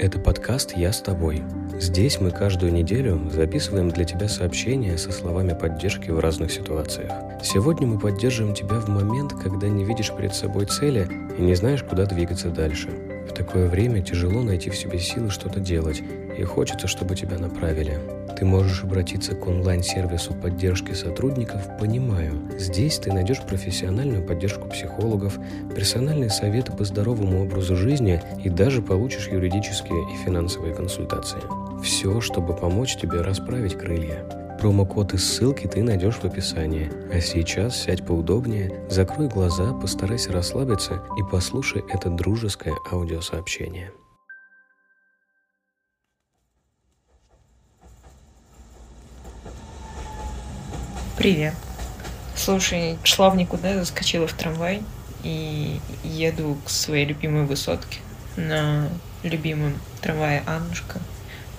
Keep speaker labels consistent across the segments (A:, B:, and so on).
A: Это подкаст «Я с тобой». Здесь мы каждую неделю записываем для тебя сообщения со словами поддержки в разных ситуациях. Сегодня мы поддерживаем тебя в момент, когда не видишь перед собой цели и не знаешь, куда двигаться дальше. В такое время тяжело найти в себе силы что-то делать, и хочется, чтобы тебя направили. Ты можешь обратиться к онлайн-сервису поддержки сотрудников «Понимаю». Здесь ты найдешь профессиональную поддержку психологов, персональные советы по здоровому образу жизни и даже получишь юридические и финансовые консультации. Все, чтобы помочь тебе расправить крылья. Промокод и ссылки ты найдешь в описании. А сейчас сядь поудобнее, закрой глаза, постарайся расслабиться и послушай это дружеское аудиосообщение.
B: Привет. Слушай, шла в никуда, заскочила в трамвай и еду к своей любимой высотке на любимом трамвае Аннушка.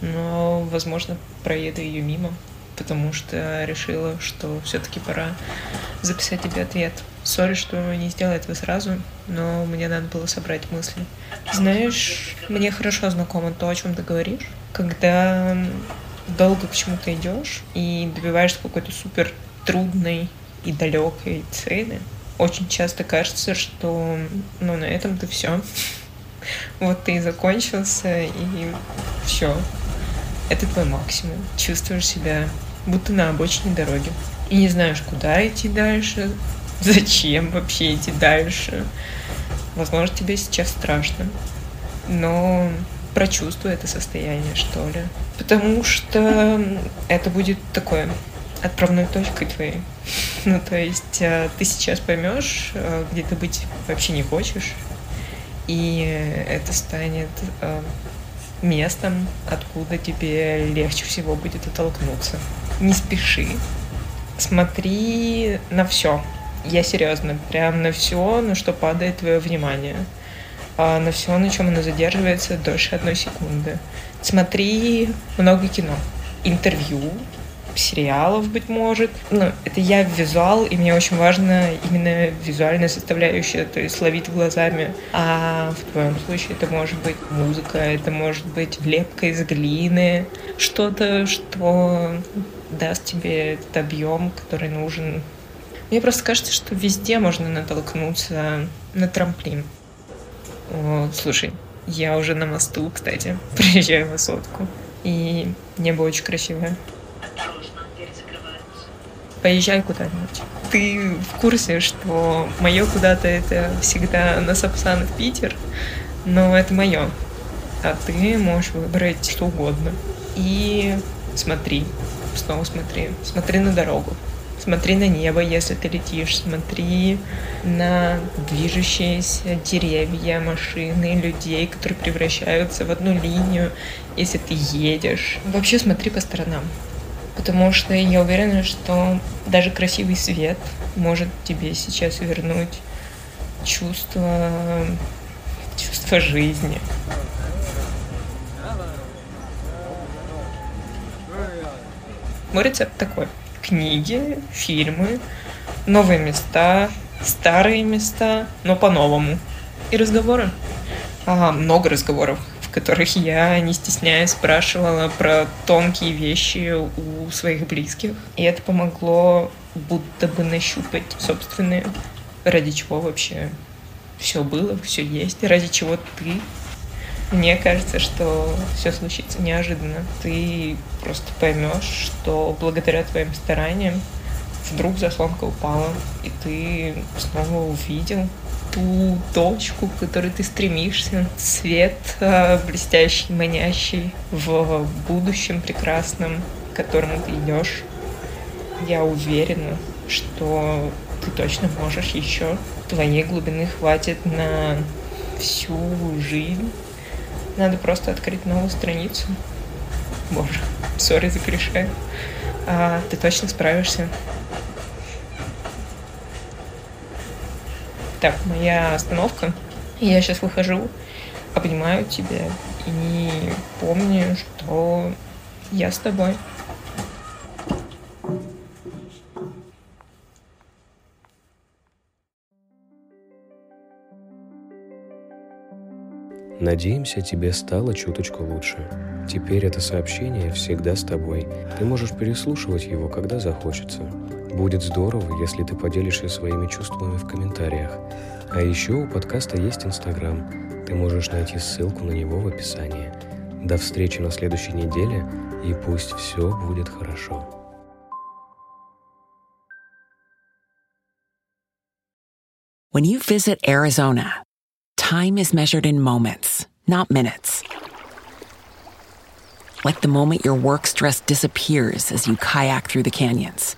B: Но, возможно, проеду ее мимо, потому что решила, что все-таки пора записать тебе ответ. Сори, что не сделала этого сразу, но мне надо было собрать мысли. Знаешь, мне хорошо знакомо то, о чем ты говоришь. Когда долго к чему-то идешь и добиваешься какой-то супер трудной и далекой цели, очень часто кажется, что ну, на этом-то все. Вот ты и закончился, и все. Это твой максимум. Чувствуешь себя будто на обочине дороги. И не знаешь, куда идти дальше, зачем вообще идти дальше. Возможно, тебе сейчас страшно. Но прочувствуй это состояние, что ли. Потому что это будет такое отправной точкой твоей. Ну, то есть э, ты сейчас поймешь, э, где ты быть вообще не хочешь, и это станет э, местом, откуда тебе легче всего будет оттолкнуться. Не спеши, смотри на все. Я серьезно, прям на все, на что падает твое внимание. А на все, на чем оно задерживается дольше одной секунды. Смотри много кино, интервью, сериалов, быть может. Ну, это я визуал, и мне очень важно именно визуальная составляющая, то есть ловить глазами. А в твоем случае это может быть музыка, это может быть лепка из глины, что-то, что даст тебе этот объем, который нужен. Мне просто кажется, что везде можно натолкнуться на трамплин. Вот, слушай, я уже на мосту, кстати, приезжаю в высотку. И небо очень красивое поезжай куда-нибудь. Ты в курсе, что мое куда-то это всегда на Сапсан в Питер, но это мое. А ты можешь выбрать что угодно. И смотри, снова смотри, смотри на дорогу. Смотри на небо, если ты летишь, смотри на движущиеся деревья, машины, людей, которые превращаются в одну линию, если ты едешь. Вообще смотри по сторонам потому что я уверена, что даже красивый свет может тебе сейчас вернуть чувство, чувство жизни. Мой рецепт такой. Книги, фильмы, новые места, старые места, но по-новому. И разговоры. Ага, много разговоров которых я, не стесняясь, спрашивала про тонкие вещи у своих близких. И это помогло будто бы нащупать собственные, ради чего вообще все было, все есть, ради чего ты. Мне кажется, что все случится неожиданно. Ты просто поймешь, что благодаря твоим стараниям вдруг заслонка упала, и ты снова увидел ту точку, к которой ты стремишься, свет э, блестящий, манящий в будущем прекрасном, к которому ты идешь. Я уверена, что ты точно можешь еще. Твоей глубины хватит на всю жизнь. Надо просто открыть новую страницу. Боже, сори за клише. А, ты точно справишься. Так, моя остановка. Я сейчас выхожу, обнимаю тебя и помню, что я с тобой.
A: Надеемся, тебе стало чуточку лучше. Теперь это сообщение всегда с тобой. Ты можешь переслушивать его, когда захочется. Будет здорово, если ты поделишься своими чувствами в комментариях. А еще у подкаста есть Инстаграм. Ты можешь найти ссылку на него в описании. До встречи на следующей неделе, и пусть все будет хорошо.
C: When you visit Arizona, time is measured in moments, not minutes. Like the moment your work stress disappears as you kayak through the canyons.